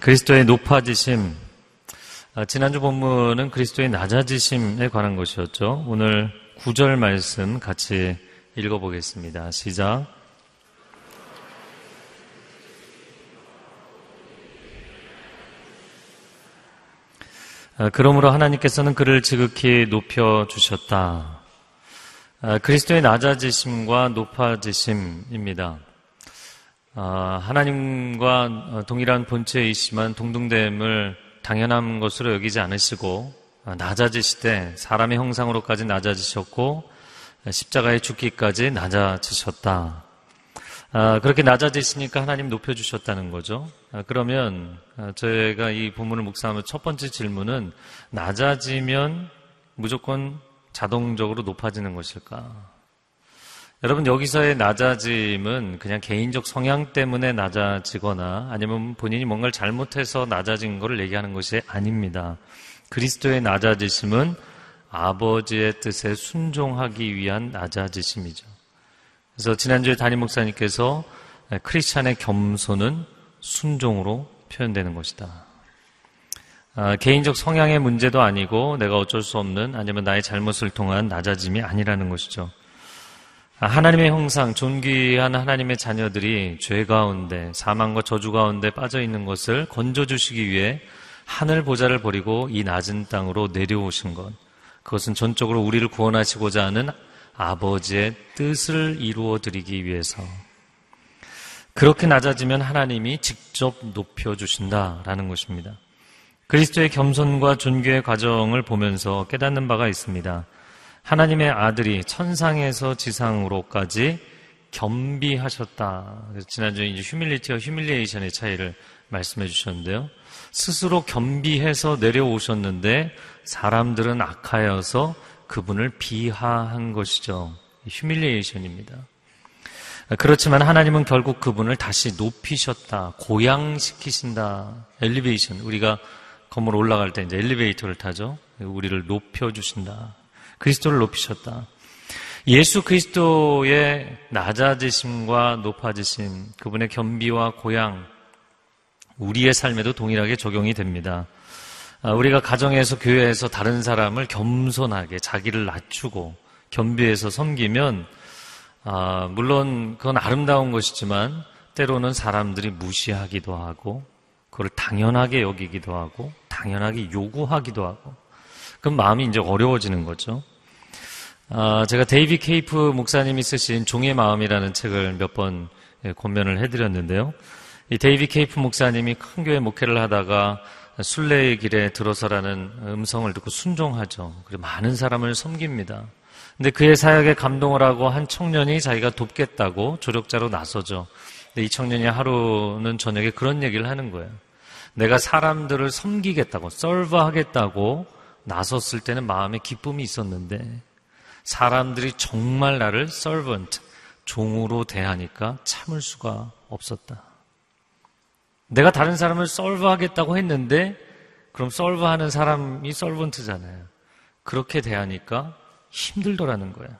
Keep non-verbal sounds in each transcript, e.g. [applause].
그리스도의 높아지심. 아, 지난주 본문은 그리스도의 낮아지심에 관한 것이었죠. 오늘 구절 말씀 같이 읽어보겠습니다. 시작. 아, 그러므로 하나님께서는 그를 지극히 높여 주셨다. 아, 그리스도의 낮아지심과 높아지심입니다. 아, 하나님과 동일한 본체이시만 동등됨을 당연한 것으로 여기지 않으시고 낮아지시되 사람의 형상으로까지 낮아지셨고 십자가에 죽기까지 낮아지셨다. 아, 그렇게 낮아지시니까 하나님 높여주셨다는 거죠. 아, 그러면 아, 저희가 이 본문을 묵상하면 첫 번째 질문은 낮아지면 무조건 자동적으로 높아지는 것일까? 여러분 여기서의 낮아짐은 그냥 개인적 성향 때문에 낮아지거나 아니면 본인이 뭔가를 잘못해서 낮아진 것을 얘기하는 것이 아닙니다. 그리스도의 낮아지심은 아버지의 뜻에 순종하기 위한 낮아지심이죠. 그래서 지난주에 담임 목사님께서 크리스찬의 겸손은 순종으로 표현되는 것이다. 아, 개인적 성향의 문제도 아니고 내가 어쩔 수 없는 아니면 나의 잘못을 통한 낮아짐이 아니라는 것이죠. 아, 하나님의 형상, 존귀한 하나님의 자녀들이 죄 가운데, 사망과 저주 가운데 빠져 있는 것을 건져주시기 위해 하늘 보좌를 버리고 이 낮은 땅으로 내려오신 것. 그것은 전적으로 우리를 구원하시고자 하는 아버지의 뜻을 이루어 드리기 위해서 그렇게 낮아지면 하나님이 직접 높여 주신다라는 것입니다. 그리스도의 겸손과 존귀의 과정을 보면서 깨닫는 바가 있습니다. 하나님의 아들이 천상에서 지상으로까지 겸비하셨다. 지난주에 이제 humility와 humiliation의 차이를 말씀해 주셨는데요. 스스로 겸비해서 내려오셨는데 사람들은 악하여서 그분을 비하한 것이죠. humiliation입니다. 그렇지만 하나님은 결국 그분을 다시 높이셨다. 고양시키신다. elevation. 우리가 건물 올라갈 때 이제 엘리베이터를 타죠. 우리를 높여주신다. 그리스도를 높이셨다. 예수 그리스도의 낮아지심과 높아지심, 그분의 겸비와 고양, 우리의 삶에도 동일하게 적용이 됩니다. 아, 우리가 가정에서 교회에서 다른 사람을 겸손하게 자기를 낮추고 겸비해서 섬기면 아, 물론 그건 아름다운 것이지만 때로는 사람들이 무시하기도 하고 그걸 당연하게 여기기도 하고 당연하게 요구하기도 하고 그럼 마음이 이제 어려워지는 거죠. 아, 제가 데이비 케이프 목사님이 쓰신 종의 마음이라는 책을 몇번 예, 권면을 해드렸는데요. 이 데이비 케이프 목사님이 큰 교회 목회를 하다가 순례의 길에 들어서라는 음성을 듣고 순종하죠. 그리고 많은 사람을 섬깁니다. 근데 그의 사역에 감동을 하고 한 청년이 자기가 돕겠다고 조력자로 나서죠. 근데 이 청년이 하루는 저녁에 그런 얘기를 하는 거예요. 내가 사람들을 섬기겠다고, 썰브 하겠다고 나섰을 때는 마음에 기쁨이 있었는데 사람들이 정말 나를 servant, 종으로 대하니까 참을 수가 없었다. 내가 다른 사람을 솔브하겠다고 했는데 그럼 솔브하는 사람이 솔번트잖아요. 그렇게 대하니까 힘들더라는 거예요.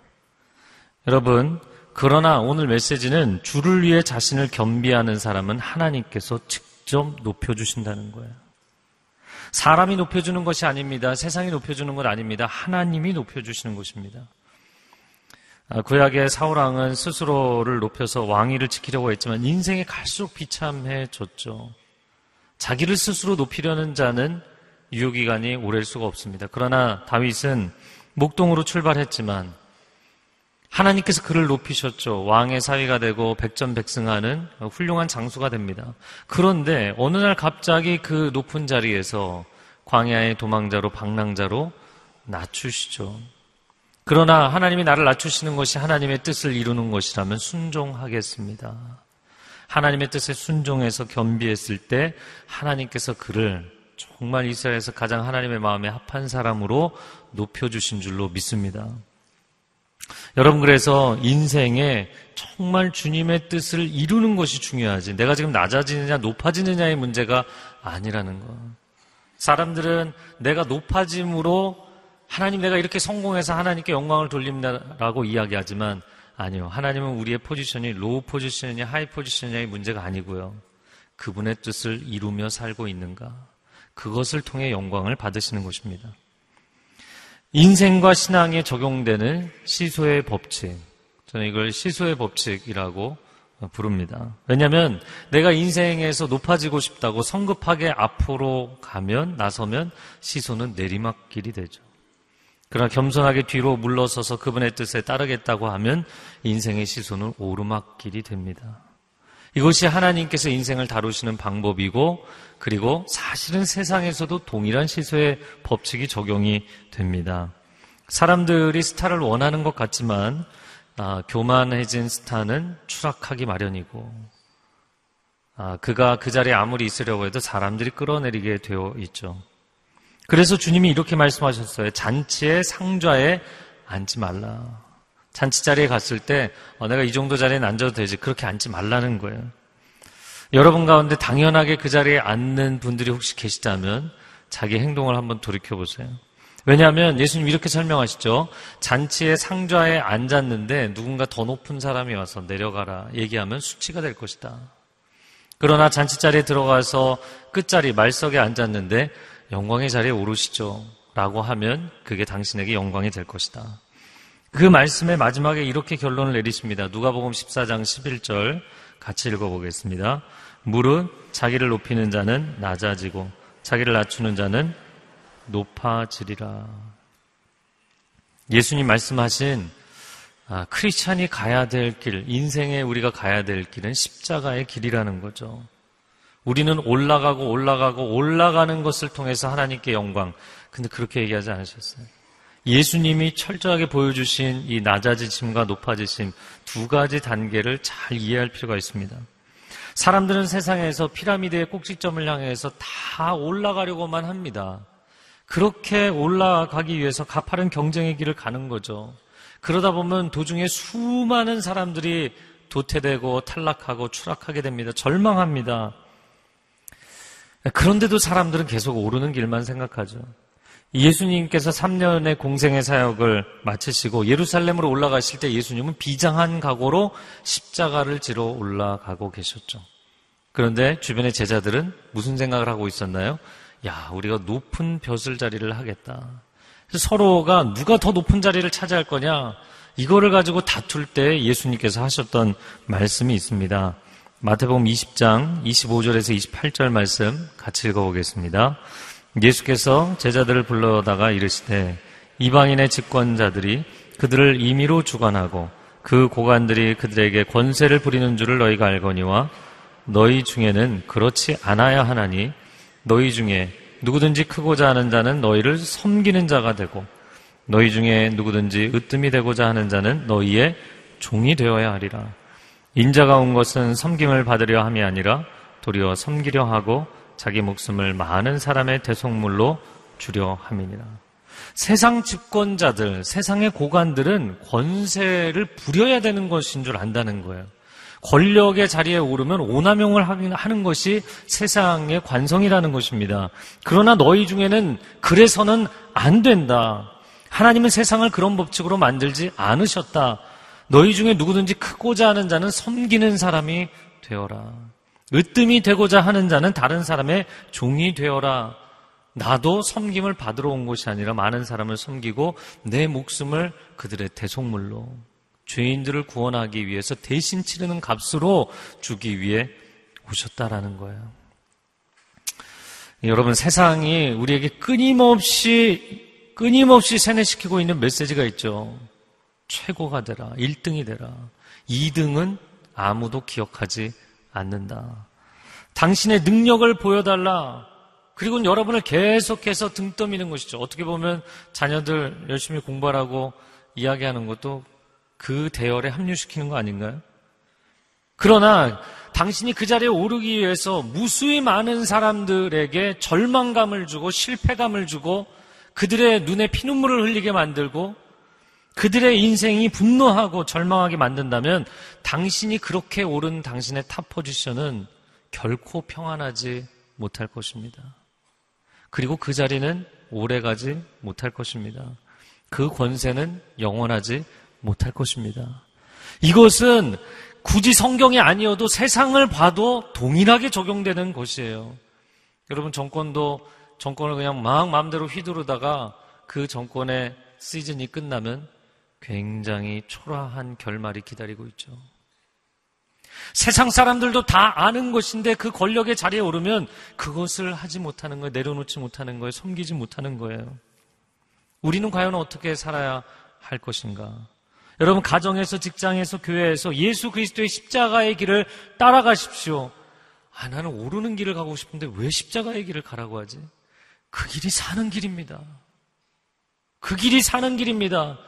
여러분, 그러나 오늘 메시지는 주를 위해 자신을 겸비하는 사람은 하나님께서 직접 높여주신다는 거예요. 사람이 높여주는 것이 아닙니다. 세상이 높여주는 것 아닙니다. 하나님이 높여주시는 것입니다. 아, 구약의 사울왕은 스스로를 높여서 왕위를 지키려고 했지만 인생에 갈수록 비참해졌죠. 자기를 스스로 높이려는 자는 유효기간이 오래일 수가 없습니다. 그러나 다윗은 목동으로 출발했지만 하나님께서 그를 높이셨죠. 왕의 사위가 되고 백전백승하는 훌륭한 장수가 됩니다. 그런데 어느 날 갑자기 그 높은 자리에서 광야의 도망자로 방랑자로 낮추시죠. 그러나 하나님이 나를 낮추시는 것이 하나님의 뜻을 이루는 것이라면 순종하겠습니다. 하나님의 뜻에 순종해서 겸비했을 때 하나님께서 그를 정말 이스라엘에서 가장 하나님의 마음에 합한 사람으로 높여주신 줄로 믿습니다. 여러분 그래서 인생에 정말 주님의 뜻을 이루는 것이 중요하지. 내가 지금 낮아지느냐 높아지느냐의 문제가 아니라는 것. 사람들은 내가 높아짐으로 하나님 내가 이렇게 성공해서 하나님께 영광을 돌린다라고 이야기하지만 아니요. 하나님은 우리의 포지션이 low position이냐 high position이냐의 문제가 아니고요. 그분의 뜻을 이루며 살고 있는가? 그것을 통해 영광을 받으시는 것입니다. 인생과 신앙에 적용되는 시소의 법칙. 저는 이걸 시소의 법칙이라고 부릅니다. 왜냐하면 내가 인생에서 높아지고 싶다고 성급하게 앞으로 가면 나서면 시소는 내리막길이 되죠. 그러나 겸손하게 뒤로 물러서서 그분의 뜻에 따르겠다고 하면 인생의 시소는 오르막길이 됩니다. 이것이 하나님께서 인생을 다루시는 방법이고 그리고 사실은 세상에서도 동일한 시소의 법칙이 적용이 됩니다. 사람들이 스타를 원하는 것 같지만 아, 교만해진 스타는 추락하기 마련이고 아, 그가 그 자리에 아무리 있으려고 해도 사람들이 끌어내리게 되어 있죠. 그래서 주님이 이렇게 말씀하셨어요. 잔치의 상좌에 앉지 말라. 잔치 자리에 갔을 때 어, 내가 이 정도 자리에 앉아도 되지 그렇게 앉지 말라는 거예요. 여러분 가운데 당연하게 그 자리에 앉는 분들이 혹시 계시다면 자기 행동을 한번 돌이켜 보세요. 왜냐하면 예수님 이렇게 설명하시죠. 잔치의 상좌에 앉았는데 누군가 더 높은 사람이 와서 내려가라 얘기하면 수치가 될 것이다. 그러나 잔치 자리에 들어가서 끝자리 말석에 앉았는데 영광의 자리에 오르시죠. 라고 하면 그게 당신에게 영광이 될 것이다. 그 말씀의 마지막에 이렇게 결론을 내리십니다. 누가복음 14장 11절 같이 읽어보겠습니다. 물은 자기를 높이는 자는 낮아지고 자기를 낮추는 자는 높아지리라. 예수님 말씀하신 아, 크리스찬이 가야 될 길, 인생에 우리가 가야 될 길은 십자가의 길이라는 거죠. 우리는 올라가고 올라가고 올라가는 것을 통해서 하나님께 영광. 근데 그렇게 얘기하지 않으셨어요. 예수님이 철저하게 보여주신 이 낮아지심과 높아지심 두 가지 단계를 잘 이해할 필요가 있습니다. 사람들은 세상에서 피라미드의 꼭지점을 향해서 다 올라가려고만 합니다. 그렇게 올라가기 위해서 가파른 경쟁의 길을 가는 거죠. 그러다 보면 도중에 수많은 사람들이 도태되고 탈락하고 추락하게 됩니다. 절망합니다. 그런데도 사람들은 계속 오르는 길만 생각하죠. 예수님께서 3년의 공생의 사역을 마치시고 예루살렘으로 올라가실 때 예수님은 비장한 각오로 십자가를 지러 올라가고 계셨죠. 그런데 주변의 제자들은 무슨 생각을 하고 있었나요? 야, 우리가 높은 벼슬 자리를 하겠다. 서로가 누가 더 높은 자리를 차지할 거냐, 이거를 가지고 다툴 때 예수님께서 하셨던 말씀이 있습니다. 마태복음 20장 25절에서 28절 말씀 같이 읽어보겠습니다. 예수께서 제자들을 불러다가 이르시되 이방인의 집권자들이 그들을 임의로 주관하고 그 고관들이 그들에게 권세를 부리는 줄을 너희가 알거니와 너희 중에는 그렇지 않아야 하나니 너희 중에 누구든지 크고자 하는 자는 너희를 섬기는 자가 되고 너희 중에 누구든지 으뜸이 되고자 하는 자는 너희의 종이 되어야 하리라. 인자가 온 것은 섬김을 받으려 함이 아니라 도리어 섬기려 하고 자기 목숨을 많은 사람의 대속물로 주려 함이니라. 세상 집권자들, 세상의 고관들은 권세를 부려야 되는 것인 줄 안다는 거예요. 권력의 자리에 오르면 오남용을 하는 것이 세상의 관성이라는 것입니다. 그러나 너희 중에는 그래서는 안 된다. 하나님은 세상을 그런 법칙으로 만들지 않으셨다. 너희 중에 누구든지 크고자 하는 자는 섬기는 사람이 되어라. 으뜸이 되고자 하는 자는 다른 사람의 종이 되어라. 나도 섬김을 받으러 온 것이 아니라 많은 사람을 섬기고 내 목숨을 그들의 대속물로 죄인들을 구원하기 위해서 대신 치르는 값으로 주기 위해 오셨다라는 거예요. 여러분 세상이 우리에게 끊임없이 끊임없이 세뇌시키고 있는 메시지가 있죠. 최고가 되라. 1등이 되라. 2등은 아무도 기억하지 않는다. 당신의 능력을 보여달라. 그리고 여러분을 계속해서 등 떠미는 것이죠. 어떻게 보면 자녀들 열심히 공부하라고 이야기하는 것도 그 대열에 합류시키는 거 아닌가요? 그러나 당신이 그 자리에 오르기 위해서 무수히 많은 사람들에게 절망감을 주고 실패감을 주고 그들의 눈에 피눈물을 흘리게 만들고 그들의 인생이 분노하고 절망하게 만든다면 당신이 그렇게 오른 당신의 top position은 결코 평안하지 못할 것입니다. 그리고 그 자리는 오래 가지 못할 것입니다. 그 권세는 영원하지 못할 것입니다. 이것은 굳이 성경이 아니어도 세상을 봐도 동일하게 적용되는 것이에요. 여러분 정권도 정권을 그냥 막 마음대로 휘두르다가 그 정권의 시즌이 끝나면 굉장히 초라한 결말이 기다리고 있죠. 세상 사람들도 다 아는 것인데 그 권력의 자리에 오르면 그것을 하지 못하는 거예요. 내려놓지 못하는 거예요. 섬기지 못하는 거예요. 우리는 과연 어떻게 살아야 할 것인가? 여러분 가정에서 직장에서 교회에서 예수 그리스도의 십자가의 길을 따라가십시오. 아 나는 오르는 길을 가고 싶은데 왜 십자가의 길을 가라고 하지? 그 길이 사는 길입니다. 그 길이 사는 길입니다.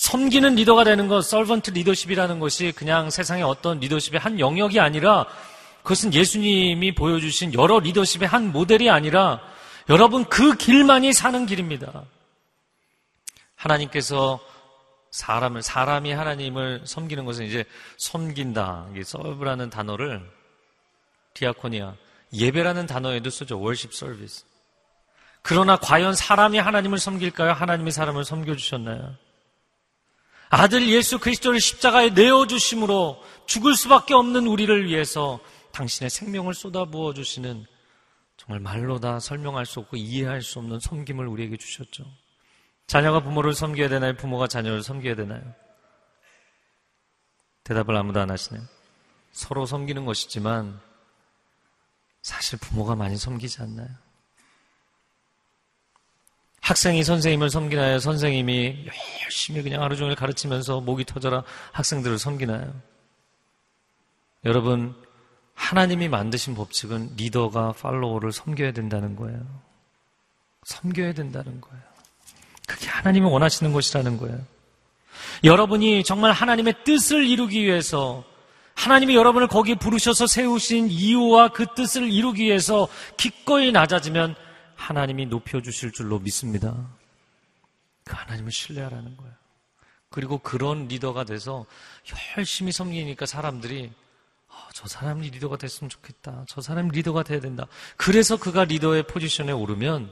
섬기는 리더가 되는 것, 설번트 리더십이라는 것이 그냥 세상의 어떤 리더십의 한 영역이 아니라 그것은 예수님이 보여주신 여러 리더십의 한 모델이 아니라 여러분 그 길만이 사는 길입니다. 하나님께서 사람을 사람이 하나님을 섬기는 것은 이제 섬긴다. 이 서브라는 단어를 디아코니아 예배라는 단어에도 쓰죠. 월십 서비스. 그러나 과연 사람이 하나님을 섬길까요? 하나님이 사람을 섬겨 주셨나요? 아들 예수 그리스도를 십자가에 내어 주심으로 죽을 수밖에 없는 우리를 위해서 당신의 생명을 쏟아부어 주시는 정말 말로 다 설명할 수 없고 이해할 수 없는 섬김을 우리에게 주셨죠. 자녀가 부모를 섬겨야 되나요? 부모가 자녀를 섬겨야 되나요? 대답을 아무도 안 하시네요. 서로 섬기는 것이지만 사실 부모가 많이 섬기지 않나요? 학생이 선생님을 섬기나요? 선생님이 열심히 그냥 하루 종일 가르치면서 목이 터져라 학생들을 섬기나요? 여러분, 하나님이 만드신 법칙은 리더가 팔로워를 섬겨야 된다는 거예요. 섬겨야 된다는 거예요. 그게 하나님이 원하시는 것이라는 거예요. 여러분이 정말 하나님의 뜻을 이루기 위해서 하나님이 여러분을 거기에 부르셔서 세우신 이유와 그 뜻을 이루기 위해서 기꺼이 낮아지면 하나님이 높여주실 줄로 믿습니다. 그 하나님을 신뢰하라는 거예요. 그리고 그런 리더가 돼서 열심히 섬기니까 사람들이 아, 저 사람이 리더가 됐으면 좋겠다. 저 사람이 리더가 돼야 된다. 그래서 그가 리더의 포지션에 오르면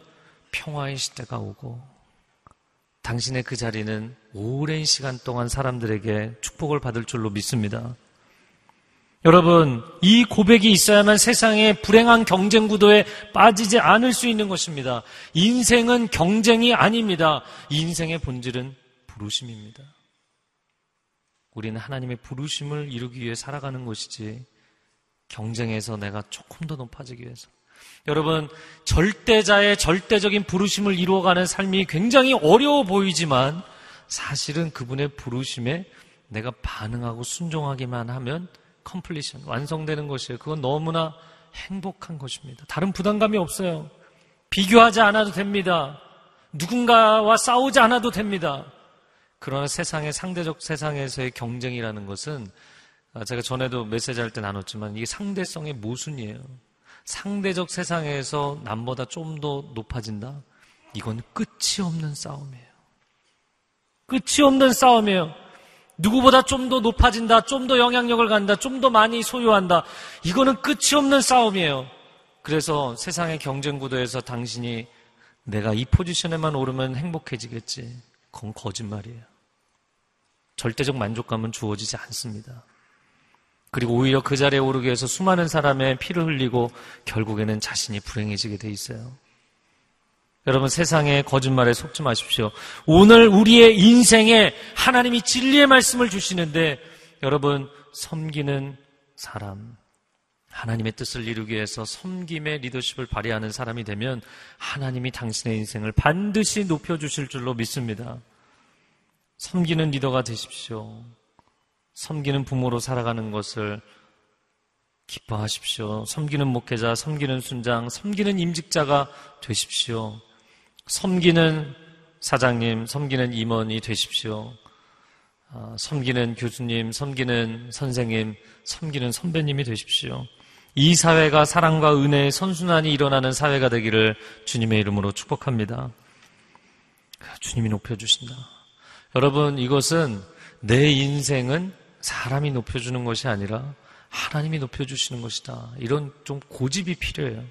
평화의 시대가 오고 당신의 그 자리는 오랜 시간 동안 사람들에게 축복을 받을 줄로 믿습니다. 여러분, 이 고백이 있어야만 세상의 불행한 경쟁 구도에 빠지지 않을 수 있는 것입니다. 인생은 경쟁이 아닙니다. 인생의 본질은 부르심입니다. 우리는 하나님의 부르심을 이루기 위해 살아가는 것이지 경쟁에서 내가 조금 더 높아지기 위해서. 여러분, 절대자의 절대적인 부르심을 이루어가는 삶이 굉장히 어려워 보이지만 사실은 그분의 부르심에 내가 반응하고 순종하기만 하면 컴플리션, 완성되는 것이에요. 그건 너무나 행복한 것입니다. 다른 부담감이 없어요. 비교하지 않아도 됩니다. 누군가와 싸우지 않아도 됩니다. 그러나 세상의 상대적 세상에서의 경쟁이라는 것은 아, 제가 전에도 메시지 할 때 나눴지만 이게 상대성의 모순이에요. 상대적 세상에서 남보다 좀 더 높아진다? 이건 끝이 없는 싸움이에요. 끝이 없는 싸움이에요. 누구보다 좀 더 높아진다, 좀 더 영향력을 갖는다, 좀 더 많이 소유한다. 이거는 끝이 없는 싸움이에요. 그래서 세상의 경쟁 구도에서 당신이 내가 이 포지션에만 오르면 행복해지겠지. 그건 거짓말이에요. 절대적 만족감은 주어지지 않습니다. 그리고 오히려 그 자리에 오르기 위해서 수많은 사람의 피를 흘리고 결국에는 자신이 불행해지게 돼 있어요. 여러분 세상의 거짓말에 속지 마십시오. 오늘 우리의 인생에 하나님이 진리의 말씀을 주시는데 여러분 섬기는 사람 하나님의 뜻을 이루기 위해서 섬김의 리더십을 발휘하는 사람이 되면 하나님이 당신의 인생을 반드시 높여주실 줄로 믿습니다. 섬기는 리더가 되십시오. 섬기는 부모로 살아가는 것을 기뻐하십시오. 섬기는 목회자, 섬기는 순장, 섬기는 임직자가 되십시오. 섬기는 사장님, 섬기는 임원이 되십시오. 아, 섬기는 교수님, 섬기는 선생님, 섬기는 선배님이 되십시오. 이 사회가 사랑과 은혜의 선순환이 일어나는 사회가 되기를 주님의 이름으로 축복합니다. 주님이 높여주신다. 여러분, 이것은 내 인생은 사람이 높여주는 것이 아니라 하나님이 높여주시는 것이다. 이런 좀 고집이 필요해요.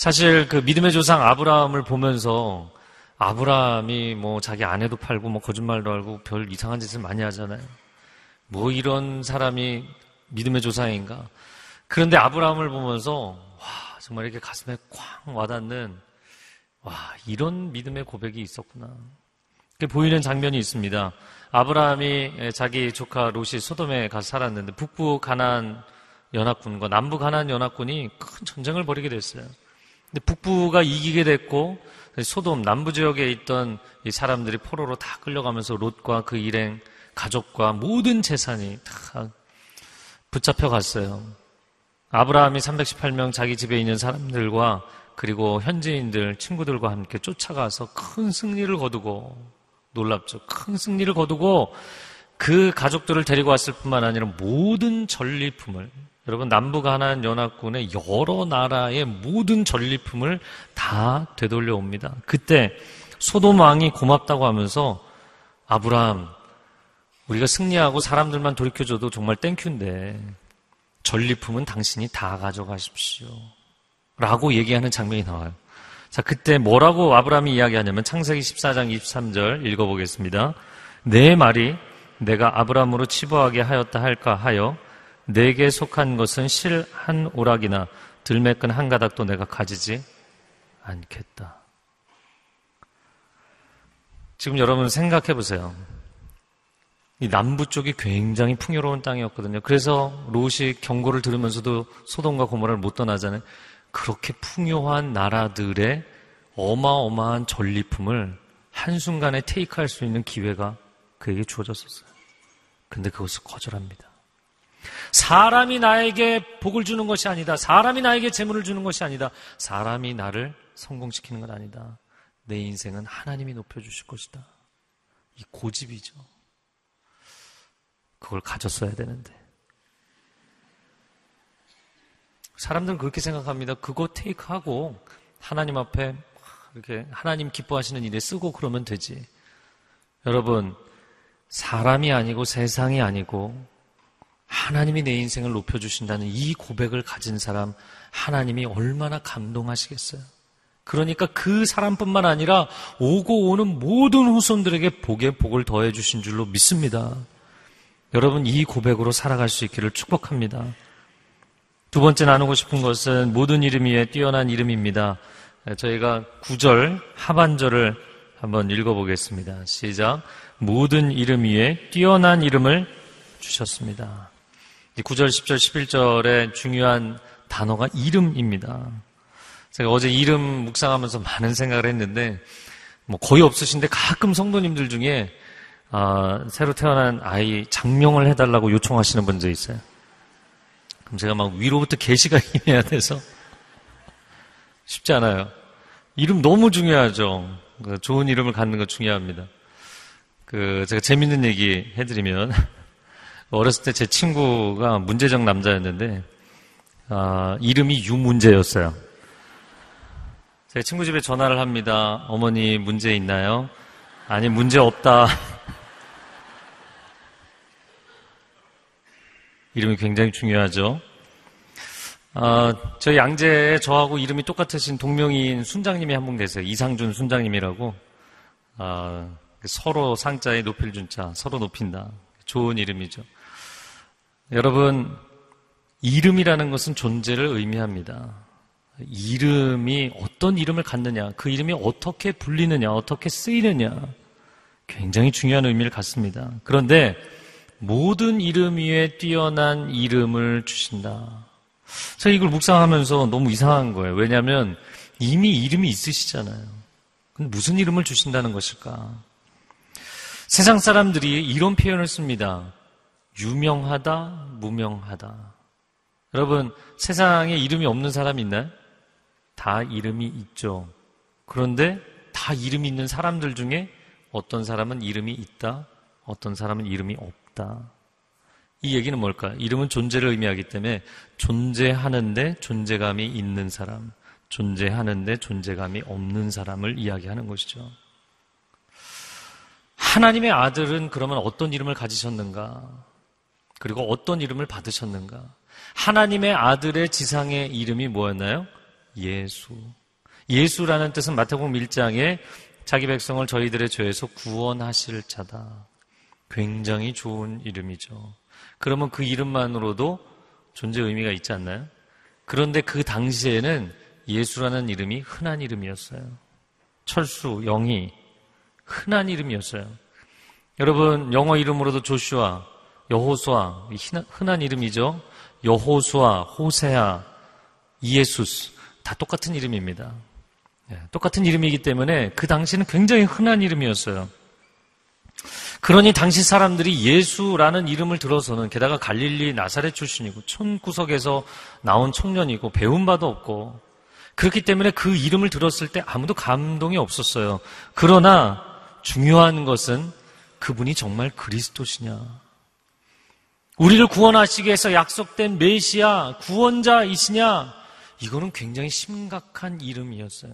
사실 그 믿음의 조상 아브라함을 보면서 아브라함이 뭐 자기 아내도 팔고 뭐 거짓말도 하고 별 이상한 짓을 많이 하잖아요. 뭐 이런 사람이 믿음의 조상인가. 그런데 아브라함을 보면서 와 정말 이렇게 가슴에 쾅 와닿는 와 이런 믿음의 고백이 있었구나. 보이는 장면이 있습니다. 아브라함이 자기 조카 롯이 소돔에 가서 살았는데 북부 가난 연합군과 남부 가난 연합군이 큰 전쟁을 벌이게 됐어요. 근데 북부가 이기게 됐고 소돔 남부 지역에 있던 이 사람들이 포로로 다 끌려가면서 롯과 그 일행 가족과 모든 재산이 다 붙잡혀 갔어요. 아브라함이 318명 자기 집에 있는 사람들과 그리고 현지인들 친구들과 함께 쫓아가서 큰 승리를 거두고 놀랍죠. 큰 승리를 거두고 그 가족들을 데리고 왔을 뿐만 아니라 모든 전리품을 여러분 남부 가난 연합군의 여러 나라의 모든 전리품을 다 되돌려 옵니다. 그때 소돔 왕이 고맙다고 하면서 아브라함 우리가 승리하고 사람들만 돌이켜줘도 정말 땡큐인데 전리품은 당신이 다 가져가십시오. 라고 얘기하는 장면이 나와요. 자, 그때 뭐라고 아브라함이 이야기하냐면 창세기 14장 23절 읽어보겠습니다. 내 말이 내가 아브라함으로 치부하게 하였다 할까 하여 내게 속한 것은 실 한 오락이나 들매끈 한 가닥도 내가 가지지 않겠다. 지금 여러분 생각해 보세요. 이 남부 쪽이 굉장히 풍요로운 땅이었거든요. 그래서 롯이 경고를 들으면서도 소돔과 고모라를 못 떠나잖아요. 그렇게 풍요한 나라들의 어마어마한 전리품을 한순간에 테이크할 수 있는 기회가 그에게 주어졌었어요. 근데 그것을 거절합니다. 사람이 나에게 복을 주는 것이 아니다. 사람이 나에게 재물을 주는 것이 아니다. 사람이 나를 성공시키는 건 아니다. 내 인생은 하나님이 높여주실 것이다. 이 고집이죠. 그걸 가졌어야 되는데. 사람들은 그렇게 생각합니다. 그거 테이크하고 하나님 앞에 이렇게 하나님 기뻐하시는 일에 쓰고 그러면 되지. 여러분, 사람이 아니고 세상이 아니고 하나님이 내 인생을 높여주신다는 이 고백을 가진 사람, 하나님이 얼마나 감동하시겠어요? 그러니까 그 사람뿐만 아니라 오고 오는 모든 후손들에게 복에 복을 더해 주신 줄로 믿습니다. 여러분, 이 고백으로 살아갈 수 있기를 축복합니다. 두 번째 나누고 싶은 것은 모든 이름 위에 뛰어난 이름입니다. 저희가 구절 하반절을 한번 읽어보겠습니다. 시작. 모든 이름 위에 뛰어난 이름을 주셨습니다. 9절, 10절, 11절의 중요한 단어가 이름입니다. 제가 어제 이름 묵상하면서 많은 생각을 했는데, 뭐 거의 없으신데 가끔 성도님들 중에 아, 새로 태어난 아이 장명을 해달라고 요청하시는 분들 있어요. 그럼 제가 막 위로부터 계시가 [laughs] 임해야 돼서 쉽지 않아요. 이름 너무 중요하죠. 그 좋은 이름을 갖는 거 중요합니다. 그 제가 재밌는 얘기 해드리면 [laughs] 어렸을 때 제 친구가 문제적 남자였는데 아, 이름이 유문제였어요. 제 친구 집에 전화를 합니다. 어머니 문제 있나요? 아니 문제 없다. [laughs] 이름이 굉장히 중요하죠. 아, 저희 양재에 저하고 이름이 똑같으신 동명이인 순장님이 한 분 계세요. 이상준 순장님이라고. 아, 서로 상자에 높일 준자, 서로 높인다. 좋은 이름이죠. 여러분, 이름이라는 것은 존재를 의미합니다. 이름이 어떤 이름을 갖느냐, 그 이름이 어떻게 불리느냐, 어떻게 쓰이느냐, 굉장히 중요한 의미를 갖습니다. 그런데 모든 이름 위에 뛰어난 이름을 주신다. 제가 이걸 묵상하면서 너무 이상한 거예요. 왜냐하면 이미 이름이 있으시잖아요. 근데 무슨 이름을 주신다는 것일까? 세상 사람들이 이런 표현을 씁니다. 유명하다, 무명하다. 여러분, 세상에 이름이 없는 사람이 있나요? 다 이름이 있죠. 그런데 다 이름이 있는 사람들 중에 어떤 사람은 이름이 있다, 어떤 사람은 이름이 없다. 이 얘기는 뭘까? 이름은 존재를 의미하기 때문에 존재하는데 존재감이 있는 사람, 존재하는데 존재감이 없는 사람을 이야기하는 것이죠. 하나님의 아들은 그러면 어떤 이름을 가지셨는가? 그리고 어떤 이름을 받으셨는가? 하나님의 아들의 지상의 이름이 뭐였나요? 예수. 예수라는 뜻은 마태복음 1장에 자기 백성을 저희들의 죄에서 구원하실 자다. 굉장히 좋은 이름이죠. 그러면 그 이름만으로도 존재 의미가 있지 않나요? 그런데 그 당시에는 예수라는 이름이 흔한 이름이었어요. 철수, 영희, 흔한 이름이었어요. 여러분, 영어 이름으로도 조슈아, 여호수아, 흔한 이름이죠. 여호수아, 호세아, 이예수스, 다 똑같은 이름입니다. 예, 똑같은 이름이기 때문에 그 당시는 굉장히 흔한 이름이었어요. 그러니 당시 사람들이 예수라는 이름을 들어서는 게다가 갈릴리 나사렛 출신이고 촌구석에서 나온 청년이고 배운 바도 없고 그렇기 때문에 그 이름을 들었을 때 아무도 감동이 없었어요. 그러나 중요한 것은 그분이 정말 그리스도시냐. 우리를 구원하시기 위해서 약속된 메시아 구원자이시냐? 이거는 굉장히 심각한 이름이었어요.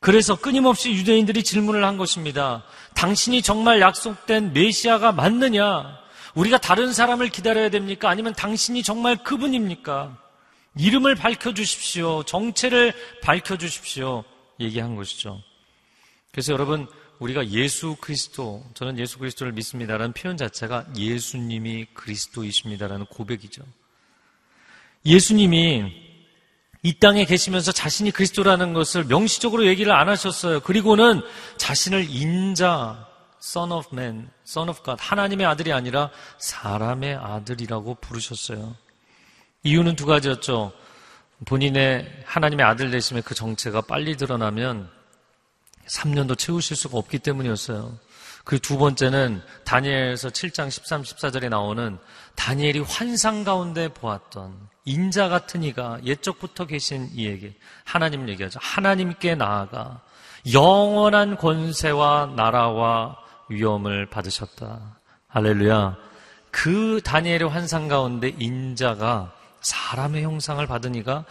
그래서 끊임없이 유대인들이 질문을 한 것입니다. 당신이 정말 약속된 메시아가 맞느냐? 우리가 다른 사람을 기다려야 됩니까? 아니면 당신이 정말 그분입니까? 이름을 밝혀주십시오. 정체를 밝혀주십시오. 얘기한 것이죠. 그래서 여러분, 우리가 예수 그리스도, 저는 예수 그리스도를 믿습니다라는 표현 자체가 예수님이 그리스도이십니다라는 고백이죠. 예수님이 이 땅에 계시면서 자신이 그리스도라는 것을 명시적으로 얘기를 안 하셨어요. 그리고는 자신을 인자, Son of Man, Son of God, 하나님의 아들이 아니라 사람의 아들이라고 부르셨어요. 이유는 두 가지였죠. 본인의 하나님의 아들 되심의 그 정체가 빨리 드러나면 3년도 채우실 수가 없기 때문이었어요. 그 두 번째는 다니엘에서 7장 13, 14절에 나오는 다니엘이 환상 가운데 보았던 인자 같은 이가 옛적부터 계신 이에게 하나님 얘기하죠. 하나님께 나아가 영원한 권세와 나라와 위엄을 받으셨다. 할렐루야. 그 다니엘의 환상 가운데 인자가 사람의 형상을 받으니까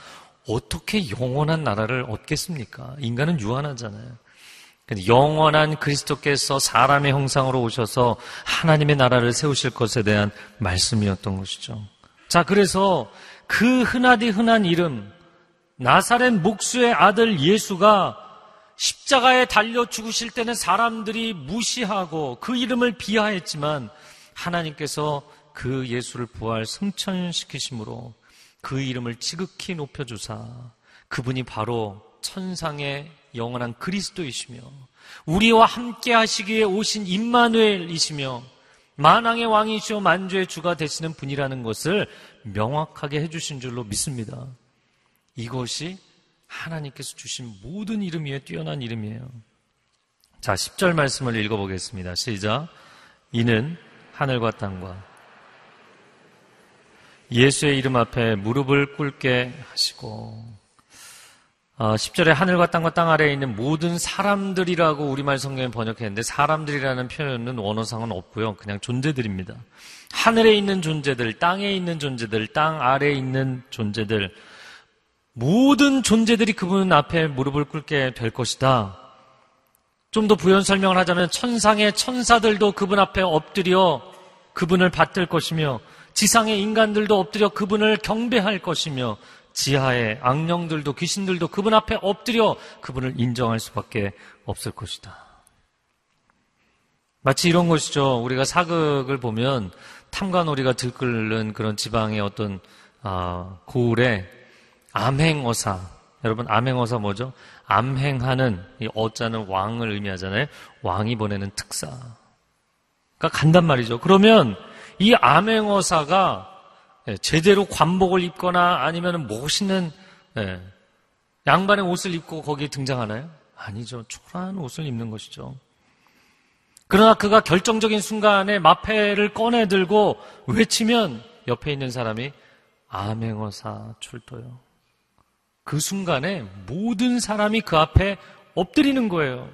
어떻게 영원한 나라를 얻겠습니까? 인간은 유한하잖아요. 영원한 그리스도께서 사람의 형상으로 오셔서 하나님의 나라를 세우실 것에 대한 말씀이었던 것이죠. 자, 그래서 그 흔하디 흔한 이름, 나사렛 목수의 아들 예수가 십자가에 달려 죽으실 때는 사람들이 무시하고 그 이름을 비하했지만 하나님께서 그 예수를 부활 승천시키심으로 그 이름을 지극히 높여주사 그분이 바로 천상의 영원한 그리스도이시며 우리와 함께 하시기에 오신 임마누엘이시며 만왕의 왕이시오 만주의 주가 되시는 분이라는 것을 명확하게 해주신 줄로 믿습니다. 이것이 하나님께서 주신 모든 이름 위에 뛰어난 이름이에요. 자, 10절 말씀을 읽어보겠습니다. 시작. 이는 하늘과 땅과 예수의 이름 앞에 무릎을 꿇게 하시고 10절에 어, 하늘과 땅과 땅 아래에 있는 모든 사람들이라고 우리말 성경에 번역했는데 사람들이라는 표현은 원어상은 없고요. 그냥 존재들입니다. 하늘에 있는 존재들, 땅에 있는 존재들, 땅 아래에 있는 존재들, 모든 존재들이 그분 앞에 무릎을 꿇게 될 것이다. 좀 더 부연 설명을 하자면 천상의 천사들도 그분 앞에 엎드려 그분을 받들 것이며 지상의 인간들도 엎드려 그분을 경배할 것이며 지하의 악령들도 귀신들도 그분 앞에 엎드려 그분을 인정할 수밖에 없을 것이다. 마치 이런 것이죠. 우리가 사극을 보면 탐관오리가 들끓는 그런 지방의 어떤 아, 고을에 암행어사 여러분 암행어사 뭐죠? 암행하는 이 어자는 왕을 의미하잖아요. 왕이 보내는 특사. 그러니까 간단 말이죠. 그러면 이 암행어사가 예, 제대로 관복을 입거나 아니면 멋있는 예, 양반의 옷을 입고 거기에 등장하나요? 아니죠. 초라한 옷을 입는 것이죠. 그러나 그가 결정적인 순간에 마패를 꺼내 들고 외치면 옆에 있는 사람이 암행어사 출도요. 그 순간에 모든 사람이 그 앞에 엎드리는 거예요.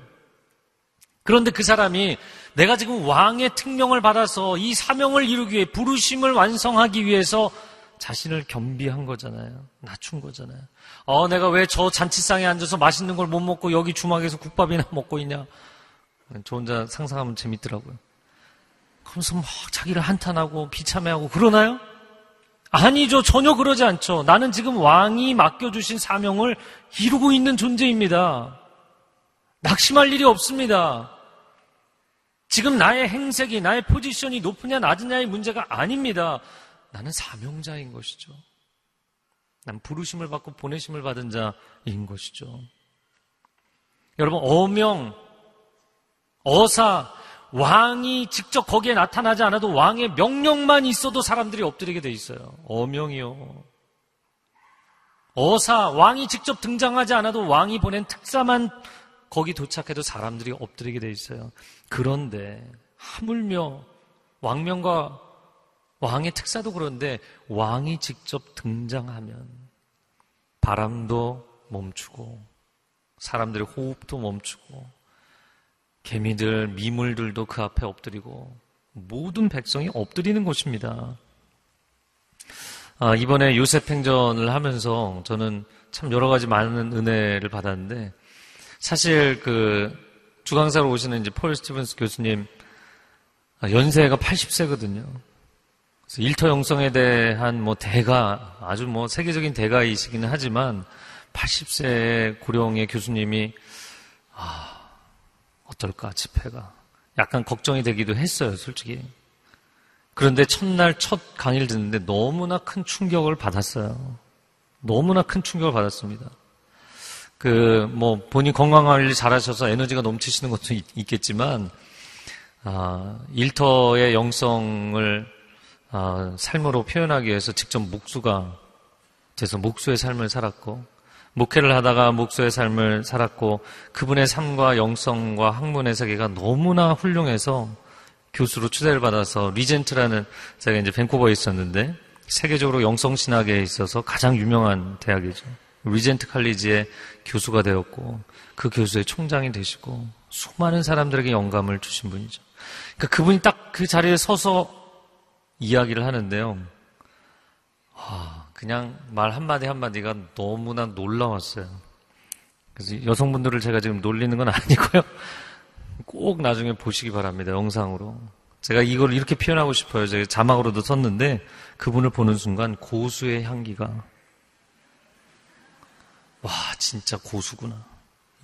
그런데 그 사람이 내가 지금 왕의 특명을 받아서 이 사명을 이루기 위해 부르심을 완성하기 위해서 자신을 겸비한 거잖아요. 낮춘 거잖아요. 어, 내가 왜 저 잔치상에 앉아서 맛있는 걸 못 먹고 여기 주막에서 국밥이나 먹고 있냐. 저 혼자 상상하면 재밌더라고요. 그러면서 막 자기를 한탄하고 비참해하고 그러나요? 아니죠. 전혀 그러지 않죠. 나는 지금 왕이 맡겨주신 사명을 이루고 있는 존재입니다. 낙심할 일이 없습니다. 지금 나의 행색이, 나의 포지션이 높으냐 낮으냐의 문제가 아닙니다. 나는 사명자인 것이죠. 난 부르심을 받고 보내심을 받은 자인 것이죠. 여러분, 어명, 어사, 왕이 직접 거기에 나타나지 않아도 왕의 명령만 있어도 사람들이 엎드리게 돼 있어요. 어명이요. 어사, 왕이 직접 등장하지 않아도 왕이 보낸 특사만 거기 도착해도 사람들이 엎드리게 돼 있어요. 그런데 하물며 왕명과 왕의 특사도 그런데 왕이 직접 등장하면 바람도 멈추고 사람들의 호흡도 멈추고 개미들, 미물들도 그 앞에 엎드리고 모든 백성이 엎드리는 곳입니다. 아, 이번에 요셉 행전을 하면서 저는 참 여러 가지 많은 은혜를 받았는데 사실 그 주강사로 오시는 이제 폴 스티븐스 교수님 아, 연세가 80세거든요. 그래서 일터 영성에 대한 뭐 대가 아주 뭐 세계적인 대가이시기는 하지만 80세 고령의 교수님이 아 어떨까 집회가. 약간 걱정이 되기도 했어요 솔직히. 그런데 첫날 첫 강의를 듣는데 너무나 큰 충격을 받았어요. 너무나 큰 충격을 받았습니다 그 뭐 본인 건강 관리 잘하셔서 에너지가 넘치시는 것도 있, 겠지만 아, 일터의 영성을 아, 삶으로 표현하기 위해서 직접 목수가 돼서 목수의 삶을 살았고 목회를 하다가 목수의 삶을 살았고 그분의 삶과 영성과 학문의 세계가 너무나 훌륭해서 교수로 추대를 받아서 리젠트라는 제가 이제 밴쿠버에 있었는데 세계적으로 영성 신학에 있어서 가장 유명한 대학이죠. 리젠트 칼리지의 교수가 되었고 그 교수의 총장이 되시고 수많은 사람들에게 영감을 주신 분이죠. 그러니까 그분이 딱 그 자리에 서서 이야기를 하는데요. 아, 그냥 말 한마디 한마디가 너무나 놀라웠어요. 그래서 여성분들을 제가 지금 놀리는 건 아니고요. 꼭 나중에 보시기 바랍니다. 영상으로. 제가 이걸 이렇게 표현하고 싶어요. 제가 자막으로도 썼는데 그분을 보는 순간 고수의 향기가 와 진짜 고수구나.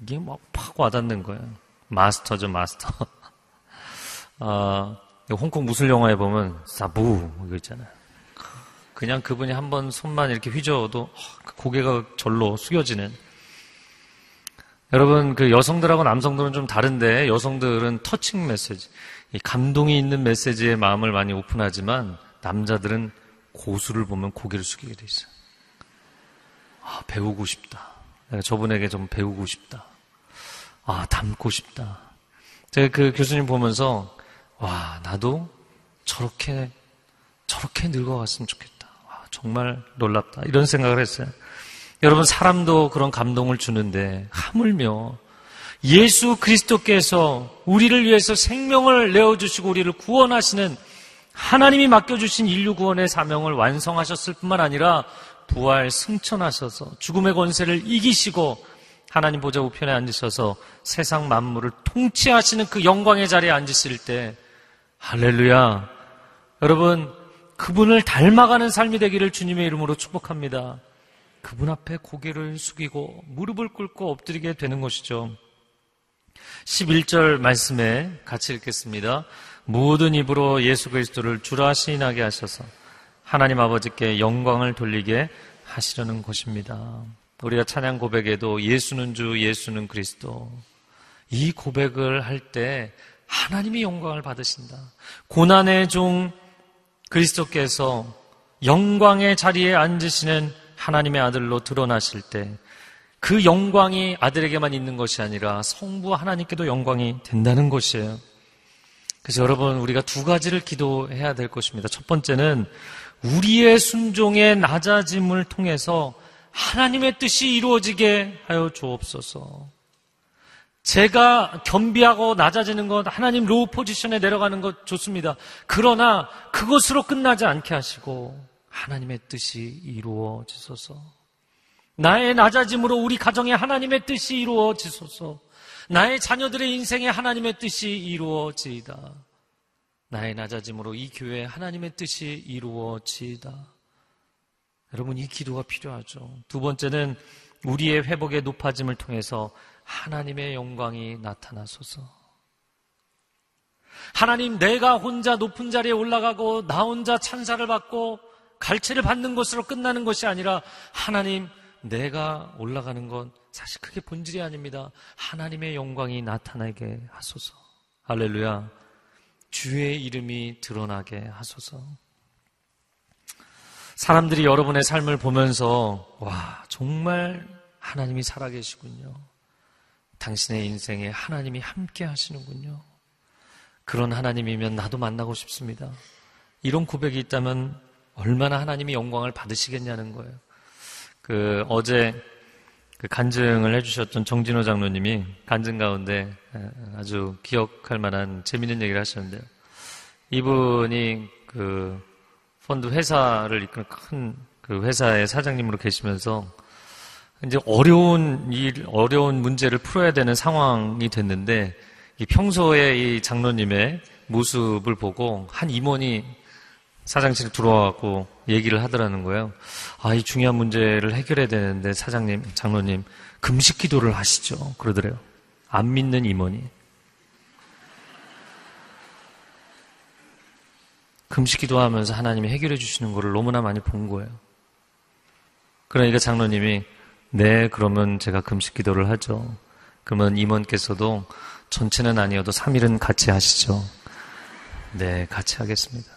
이게 막 팍 와닿는 거예요. 마스터죠 마스터. [laughs] 아, 홍콩 무술 영화에 보면 사부 이거 있잖아요. 그냥 그분이 한 번 손만 이렇게 휘저어도 그 고개가 절로 숙여지는. 여러분 그 여성들하고 남성들은 좀 다른데 여성들은 터칭 메시지, 감동이 있는 메시지에 마음을 많이 오픈하지만 남자들은 고수를 보면 고개를 숙이게 돼 있어요. 아, 배우고 싶다. 내가 저분에게 좀 배우고 싶다. 아, 닮고 싶다. 제가 그 교수님 보면서 와, 나도 저렇게, 저렇게 늙어갔으면 좋겠다. 와, 정말 놀랍다. 이런 생각을 했어요. 여러분, 사람도 그런 감동을 주는데, 하물며, 예수 그리스도께서 우리를 위해서 생명을 내어주시고 우리를 구원하시는 하나님이 맡겨주신 인류 구원의 사명을 완성하셨을 뿐만 아니라 부활 승천하셔서 죽음의 권세를 이기시고 하나님 보좌 우편에 앉으셔서 세상 만물을 통치하시는 그 영광의 자리에 앉으실 때 할렐루야. 여러분, 그분을 닮아가는 삶이 되기를 주님의 이름으로 축복합니다. 그분 앞에 고개를 숙이고 무릎을 꿇고 엎드리게 되는 것이죠. 11절 말씀에 같이 읽겠습니다. 모든 입으로 예수 그리스도를 주라 시인하게 하셔서 하나님 아버지께 영광을 돌리게 하시려는 것입니다. 우리가 찬양 고백에도 예수는 주, 예수는 그리스도. 이 고백을 할 때 하나님이 영광을 받으신다. 고난의 종 그리스도께서 영광의 자리에 앉으시는 하나님의 아들로 드러나실 때 그 영광이 아들에게만 있는 것이 아니라 성부 하나님께도 영광이 된다는 것이에요. 그래서 여러분 우리가 두 가지를 기도해야 될 것입니다. 첫 번째는 우리의 순종의 낮아짐을 통해서 하나님의 뜻이 이루어지게 하여 주옵소서. 제가 겸비하고 낮아지는 것, 하나님 low position에 내려가는 것 좋습니다. 그러나 그것으로 끝나지 않게 하시고 하나님의 뜻이 이루어지소서. 나의 낮아짐으로 우리 가정에 하나님의 뜻이 이루어지소서. 나의 자녀들의 인생에 하나님의 뜻이 이루어지이다. 나의 낮아짐으로 이 교회에 하나님의 뜻이 이루어지이다. 여러분 이 기도가 필요하죠. 두 번째는 우리의 회복의 높아짐을 통해서 하나님의 영광이 나타나소서. 하나님 내가 혼자 높은 자리에 올라가고 나 혼자 찬사를 받고 갈채를 받는 것으로 끝나는 것이 아니라 하나님 내가 올라가는 건 사실 그게 본질이 아닙니다. 하나님의 영광이 나타나게 하소서. 할렐루야. 주의 이름이 드러나게 하소서. 사람들이 여러분의 삶을 보면서 와 정말 하나님이 살아계시군요. 당신의 인생에 하나님이 함께 하시는군요. 그런 하나님이면 나도 만나고 싶습니다. 이런 고백이 있다면 얼마나 하나님이 영광을 받으시겠냐는 거예요. 그 어제 그 간증을 해주셨던 정진호 장로님이 간증 가운데 아주 기억할 만한 재밌는 얘기를 하셨는데요. 이분이 그 펀드 회사를 이끄는 큰 그 회사의 사장님으로 계시면서 이제 어려운 일, 어려운 문제를 풀어야 되는 상황이 됐는데 평소에 이 장로님의 모습을 보고 한 임원이 사장실에 들어와갖고 얘기를 하더라는 거예요. 아, 이 중요한 문제를 해결해야 되는데 사장님, 장로님, 금식 기도를 하시죠. 그러더래요. 안 믿는 임원이. 금식 기도하면서 하나님이 해결해 주시는 것을 너무나 많이 본 거예요. 그러니까 장로님이 네, 그러면 제가 금식 기도를 하죠. 그러면 임원께서도 전체는 아니어도 3일은 같이 하시죠. 네, 같이 하겠습니다.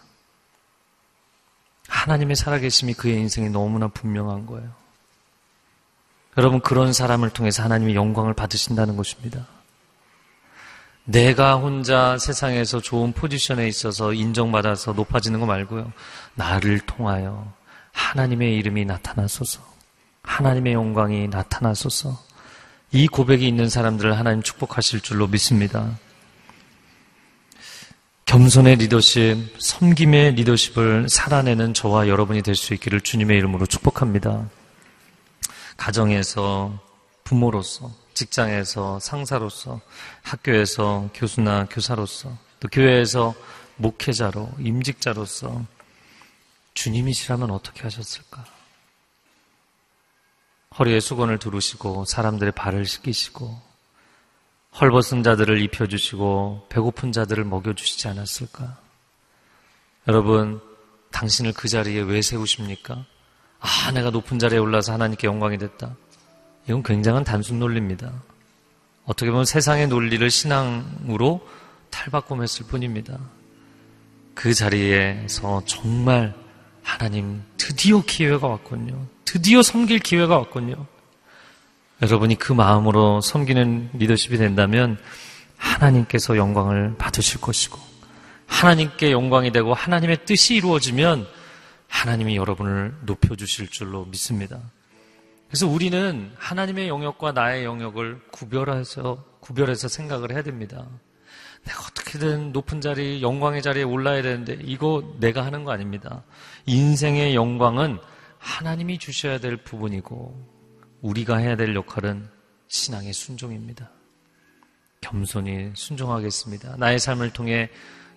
하나님의 살아계심이 그의 인생이 너무나 분명한 거예요. 여러분, 그런 사람을 통해서 하나님이 영광을 받으신다는 것입니다. 내가 혼자 세상에서 좋은 포지션에 있어서 인정받아서 높아지는 거 말고요. 나를 통하여 하나님의 이름이 나타나소서. 하나님의 영광이 나타나소서. 이 고백이 있는 사람들을 하나님 축복하실 줄로 믿습니다. 겸손의 리더십, 섬김의 리더십을 살아내는 저와 여러분이 될 수 있기를 주님의 이름으로 축복합니다. 가정에서 부모로서, 직장에서 상사로서, 학교에서 교수나 교사로서, 또 교회에서 목회자로, 임직자로서 주님이시라면 어떻게 하셨을까? 허리에 수건을 두르시고 사람들의 발을 씻기시고 헐벗은 자들을 입혀주시고 배고픈 자들을 먹여주시지 않았을까? 여러분, 당신을 그 자리에 왜 세우십니까? 아, 내가 높은 자리에 올라서 하나님께 영광이 됐다. 이건 굉장한 단순 논리입니다. 어떻게 보면 세상의 논리를 신앙으로 탈바꿈했을 뿐입니다. 그 자리에서 정말 하나님 드디어 기회가 왔군요. 드디어 섬길 기회가 왔군요. 여러분이 그 마음으로 섬기는 리더십이 된다면 하나님께서 영광을 받으실 것이고 하나님께 영광이 되고 하나님의 뜻이 이루어지면 하나님이 여러분을 높여주실 줄로 믿습니다. 그래서 우리는 하나님의 영역과 나의 영역을 구별해서, 구별해서 생각을 해야 됩니다. 내가 어떻게든 높은 자리, 영광의 자리에 올라야 되는데 이거 내가 하는 거 아닙니다. 인생의 영광은 하나님이 주셔야 될 부분이고 우리가 해야 될 역할은 신앙의 순종입니다. 겸손히 순종하겠습니다. 나의 삶을 통해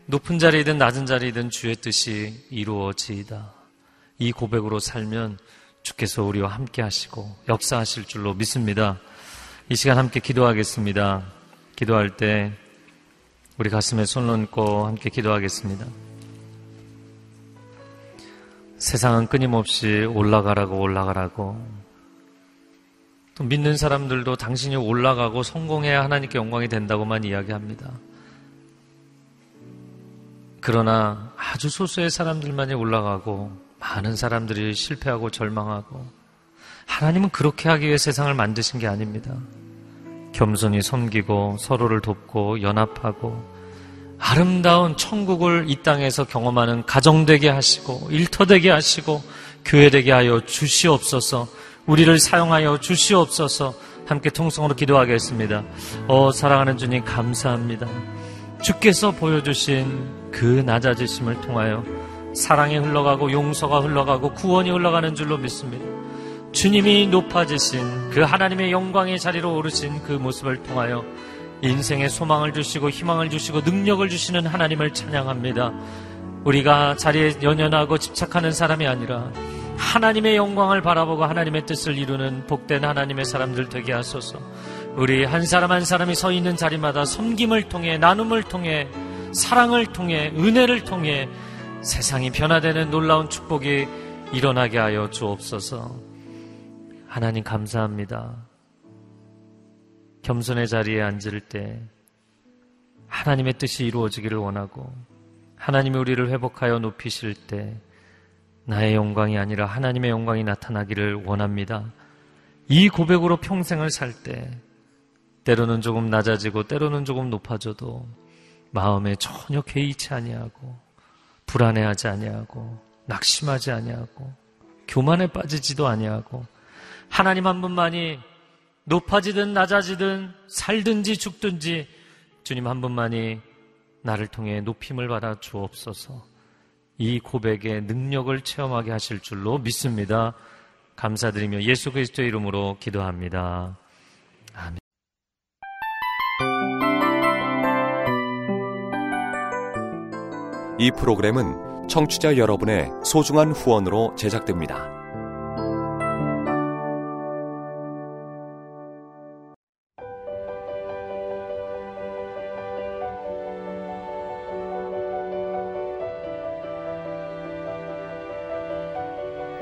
높은 자리이든 낮은 자리이든 주의 뜻이 이루어지이다. 이 고백으로 살면 주께서 우리와 함께 하시고 역사하실 줄로 믿습니다. 이 시간 함께 기도하겠습니다. 기도할 때 우리 가슴에 손 얹고 함께 기도하겠습니다. 세상은 끊임없이 올라가라고 올라가라고 또 믿는 사람들도 당신이 올라가고 성공해야 하나님께 영광이 된다고만 이야기합니다. 그러나 아주 소수의 사람들만이 올라가고 많은 사람들이 실패하고 절망하고 하나님은 그렇게 하기 위해 세상을 만드신 게 아닙니다. 겸손히 섬기고 서로를 돕고 연합하고 아름다운 천국을 이 땅에서 경험하는 가정되게 하시고 일터되게 하시고 교회되게 하여 주시옵소서 우리를 사용하여 주시옵소서 함께 통성으로 기도하겠습니다. 어, 사랑하는 주님 감사합니다. 주께서 보여주신 그 낮아지심을 통하여 사랑이 흘러가고 용서가 흘러가고 구원이 흘러가는 줄로 믿습니다. 주님이 높아지신 그 하나님의 영광의 자리로 오르신 그 모습을 통하여 인생의 소망을 주시고 희망을 주시고 능력을 주시는 하나님을 찬양합니다. 우리가 자리에 연연하고 집착하는 사람이 아니라 하나님의 영광을 바라보고 하나님의 뜻을 이루는 복된 하나님의 사람들 되게 하소서. 우리 한 사람 한 사람이 서 있는 자리마다 섬김을 통해 나눔을 통해 사랑을 통해 은혜를 통해 세상이 변화되는 놀라운 축복이 일어나게 하여 주옵소서. 하나님 감사합니다. 겸손의 자리에 앉을 때 하나님의 뜻이 이루어지기를 원하고 하나님이 우리를 회복하여 높이실 때 나의 영광이 아니라 하나님의 영광이 나타나기를 원합니다. 이 고백으로 평생을 살 때 때로는 조금 낮아지고 때로는 조금 높아져도 마음에 전혀 개의치 아니하고 불안해하지 아니하고 낙심하지 아니하고 교만에 빠지지도 아니하고 하나님 한 분만이 높아지든 낮아지든 살든지 죽든지 주님 한 분만이 나를 통해 높임을 받아 주옵소서. 이 고백의 능력을 체험하게 하실 줄로 믿습니다. 감사드리며 예수 그리스도의 이름으로 기도합니다. 아멘. 이 프로그램은 청취자 여러분의 소중한 후원으로 제작됩니다.